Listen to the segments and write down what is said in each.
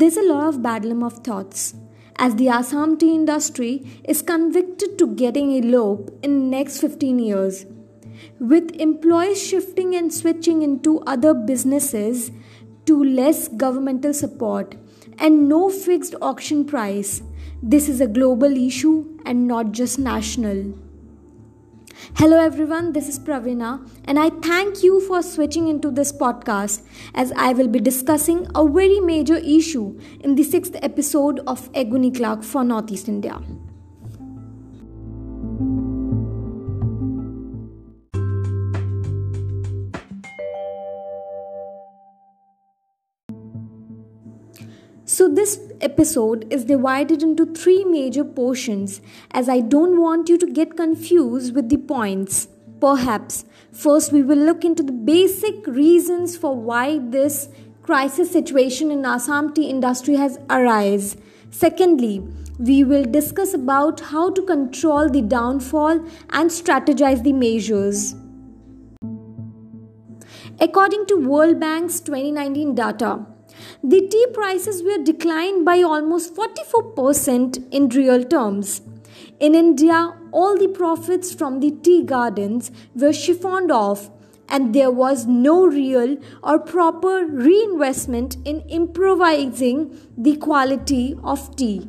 There's a lot of bedlam of thoughts as the Assam tea industry is convicted to getting elope in next 15 years. With employees shifting and switching into other businesses to less governmental support and no fixed auction price, this is a global issue and not just national. Hello everyone, this is Pravina and I thank you for switching into this podcast as I will be discussing a very major issue in the 6th episode of Agony Clark for Northeast India. So, this episode is divided into three major portions as I don't want you to get confused with the points. Perhaps, first, we will look into the basic reasons for why this crisis situation in Assam tea industry has arisen. Secondly, we will discuss about how to control the downfall and strategize the measures. According to World Bank's 2019 data, the tea prices were declined by almost 44% in real terms. In India, all the profits from the tea gardens were chiffoned off, and there was no real or proper reinvestment in improvising the quality of tea.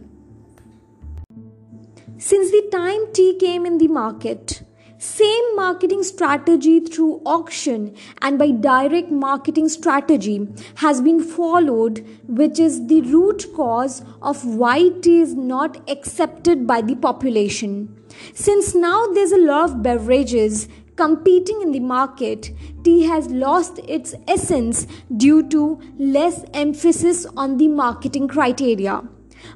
Since the time tea came in the market, same marketing strategy through auction and by direct marketing strategy has been followed, which is the root cause of why tea is not accepted by the population. Since now there's a lot of beverages competing in the market, tea has lost its essence due to less emphasis on the marketing criteria.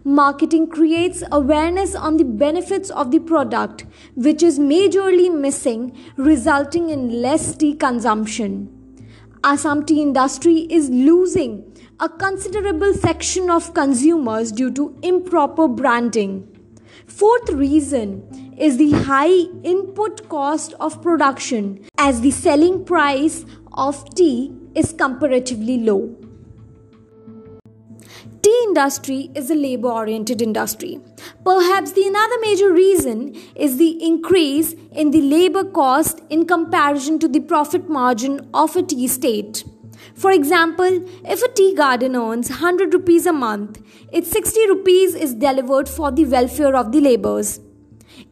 Marketing creates awareness on the benefits of the product, which is majorly missing, resulting in less tea consumption. Assam tea industry is losing a considerable section of consumers due to improper branding. Fourth reason is the high input cost of production as the selling price of tea is comparatively low tea industry is a labor oriented industry. Perhaps the another major reason is the increase in the labor cost in comparison to the profit margin of a tea estate. For example, if a tea garden earns 100 rupees a month, its 60 rupees is delivered for the welfare of the laborers.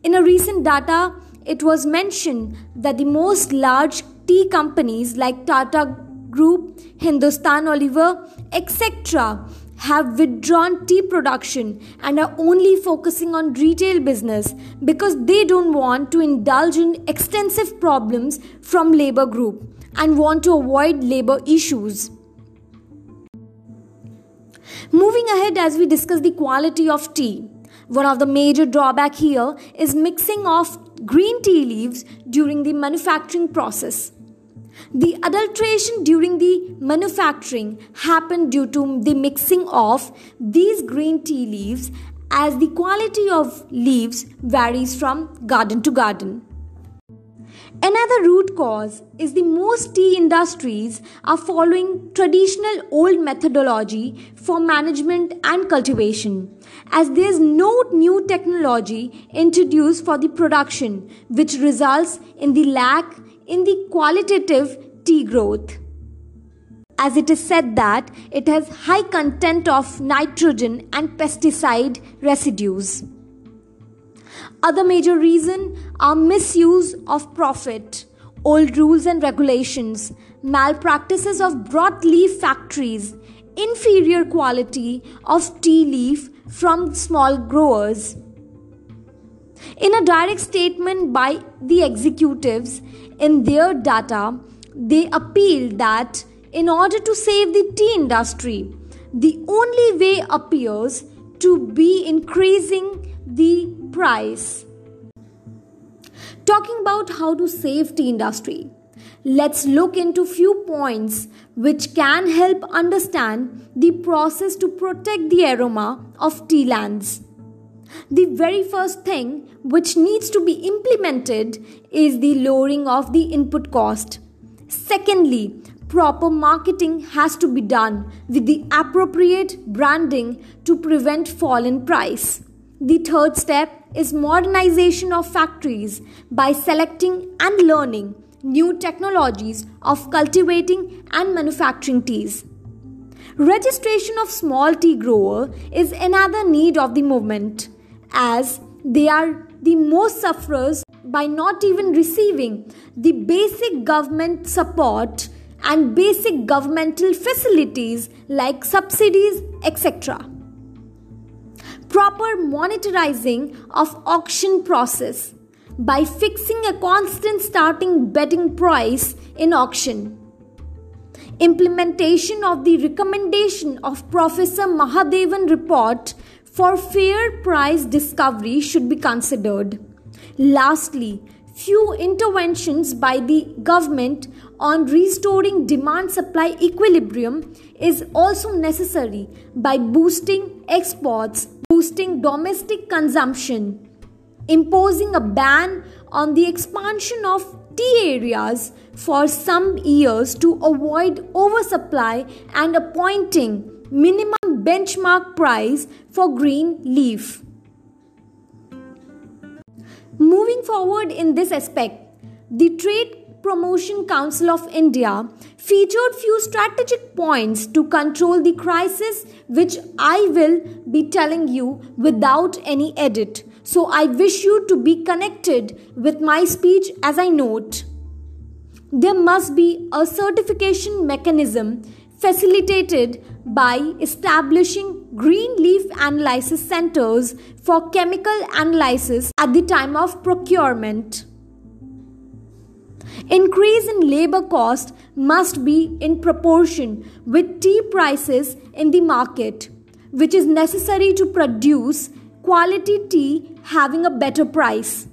In a recent data, it was mentioned that the most large tea companies like Tata Group, Hindustan Unilever, etc have withdrawn tea production and are only focusing on retail business because they don't want to indulge in extensive problems from labor group and want to avoid labor issues. Moving ahead as we discuss the quality of tea. One of the major drawback here is mixing of green tea leaves during the manufacturing process. The adulteration during the manufacturing happened due to the mixing of these green tea leaves as the quality of leaves varies from garden to garden. Another root cause is the most tea industries are following traditional old methodology for management and cultivation as there is no new technology introduced for the production which results in the lack in the qualitative tea growth. As it is said that it has high content of nitrogen and pesticide residues. Other major reasons are misuse of profit, old rules and regulations, malpractices of bought leaf factories, inferior quality of tea leaf from small growers. In a direct statement by the executives, in their data, they appealed that in order to save the tea industry, the only way appears to be increasing the price. Talking about how to save tea industry, let's look into few points which can help understand the process to protect the aroma of tea lands. The very first thing which needs to be implemented is the lowering of the input cost. Secondly, proper marketing has to be done with the appropriate branding to prevent fall in price. The third step is modernization of factories by selecting and learning new technologies of cultivating and manufacturing teas. Registration of small tea grower is another need of the movement as they are the most sufferers by not even receiving the basic government support and basic governmental facilities like subsidies etc proper monitoring of auction process by fixing a constant starting betting price in auction. Implementation of the recommendation of Professor Mahadevan report for fair price discovery should be considered. Lastly, few interventions by the government on restoring demand supply equilibrium is also necessary by boosting exports, boosting domestic consumption imposing a ban on the expansion of tea areas for some years to avoid oversupply and appointing minimum benchmark price for green leaf. Moving forward in this aspect, the Trade Promotion Council of India featured few strategic points to control the crisis which I will be telling you without any edit. So I wish you to be connected with my speech as I note. There must be a certification mechanism facilitated by establishing green leaf analysis centers for chemical analysis at the time of procurement. Increase in labor cost must be in proportion with tea prices in the market, which is necessary to produce quality tea having a better price.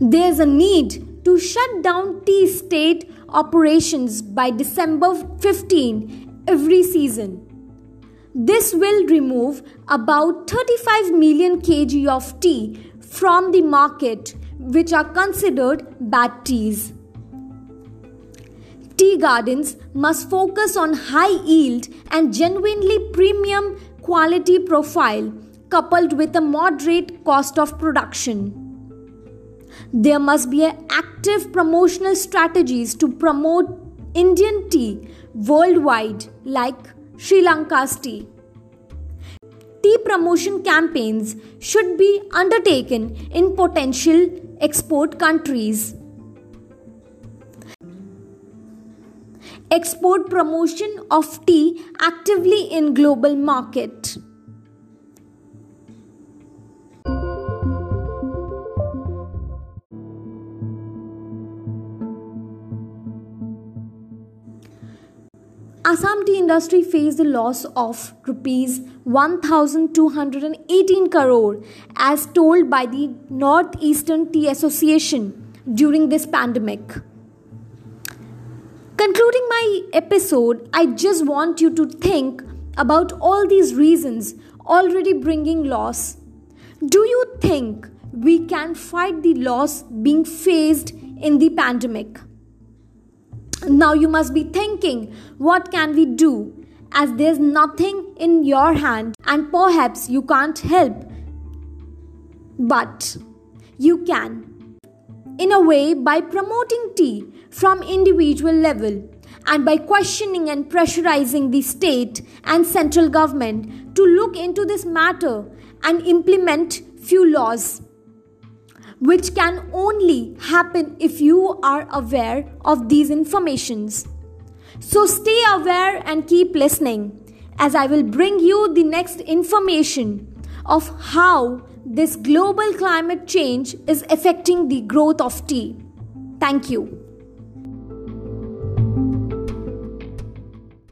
There's a need to shut down tea estate operations by December 15 every season. This will remove about 35 million kg of tea from the market, which are considered bad teas. Tea gardens must focus on high yield and genuinely premium quality profile coupled with a moderate cost of production. There must be active promotional strategies to promote Indian tea worldwide, like Sri Lanka's tea. Tea promotion campaigns should be undertaken in potential export countries. Export promotion of tea actively in global market. Assam tea industry faced the loss of rupees 1218 crore as told by the Northeastern Tea Association during this pandemic. Concluding my episode, I just want you to think about all these reasons already bringing loss. Do you think we can fight the loss being faced in the pandemic? Now you must be thinking, what can we do? As there's nothing in your hand and perhaps you can't help. But you can. In a way, by promoting tea from individual level and by questioning and pressurizing the state and central government to look into this matter and implement few laws which can only happen if you are aware of these informations. So stay aware and keep listening as I will bring you the next information of how this global climate change is affecting the growth of tea. Thank you.